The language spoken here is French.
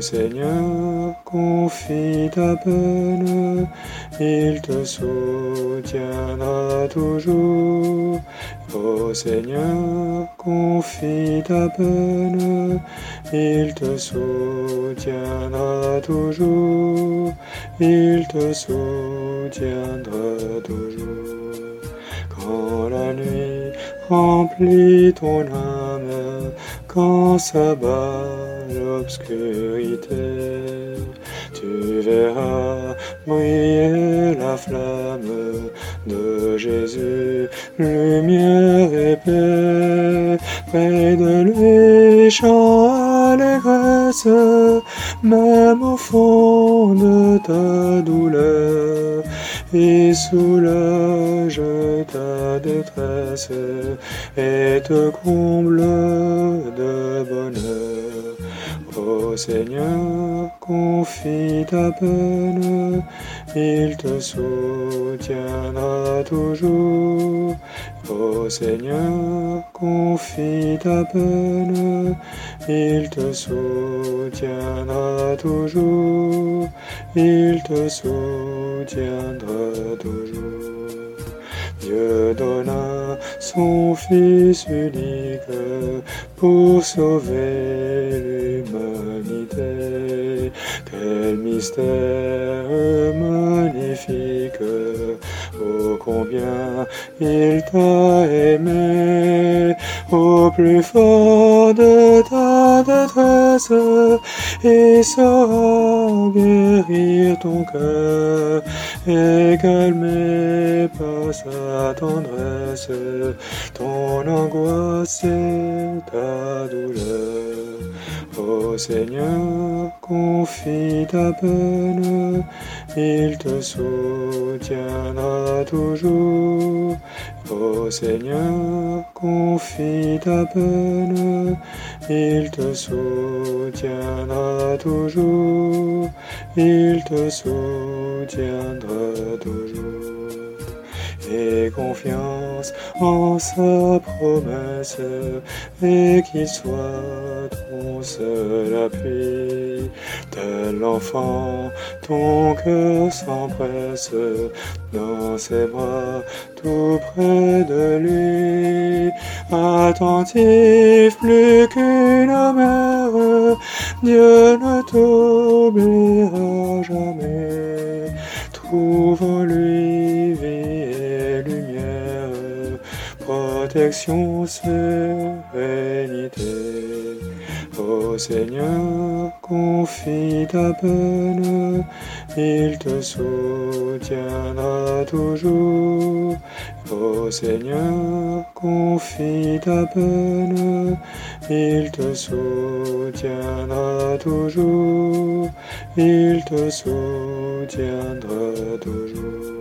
Seigneur, confie ta peine, il te soutiendra toujours. Ô Seigneur, confie ta peine, il te soutiendra toujours, il te soutiendra toujours. Quand la nuit remplit ton âme, quand s'abat l'obscurité, tu verras briller la flamme de Jésus, lumière paix, près de lui chant allégresse, même au fond de ta douleur, il soulage détresse et te comble de bonheur. Ô Seigneur, confie ta peine, il te soutiendra toujours. Ô Seigneur, confie ta peine, il te soutiendra toujours, il te soutiendra toujours. Dieu donna son Fils unique pour sauver l'humanité. Quel mystère magnifique, oh combien il t'a aimé, au plus fort de ta détresse, et saura guérir ton cœur, et calmer par sa tendresse ton angoisse et ta douleur. Seigneur, confie ta peine, il te soutiendra toujours. Ô Seigneur, confie ta peine, il te soutiendra toujours, il te soutiendra toujours. Confiance en sa promesse, et qu'il soit ton seul appui. Tel l'enfant, ton cœur s'empresse dans ses bras, tout près de lui. Attentif plus qu'une mère, Dieu ne t'oubliera jamais. Trouve en lui sérénité. Ô Seigneur, confie ta peine, il te soutiendra toujours. Ô Seigneur, confie ta peine, il te soutiendra toujours, il te soutiendra toujours.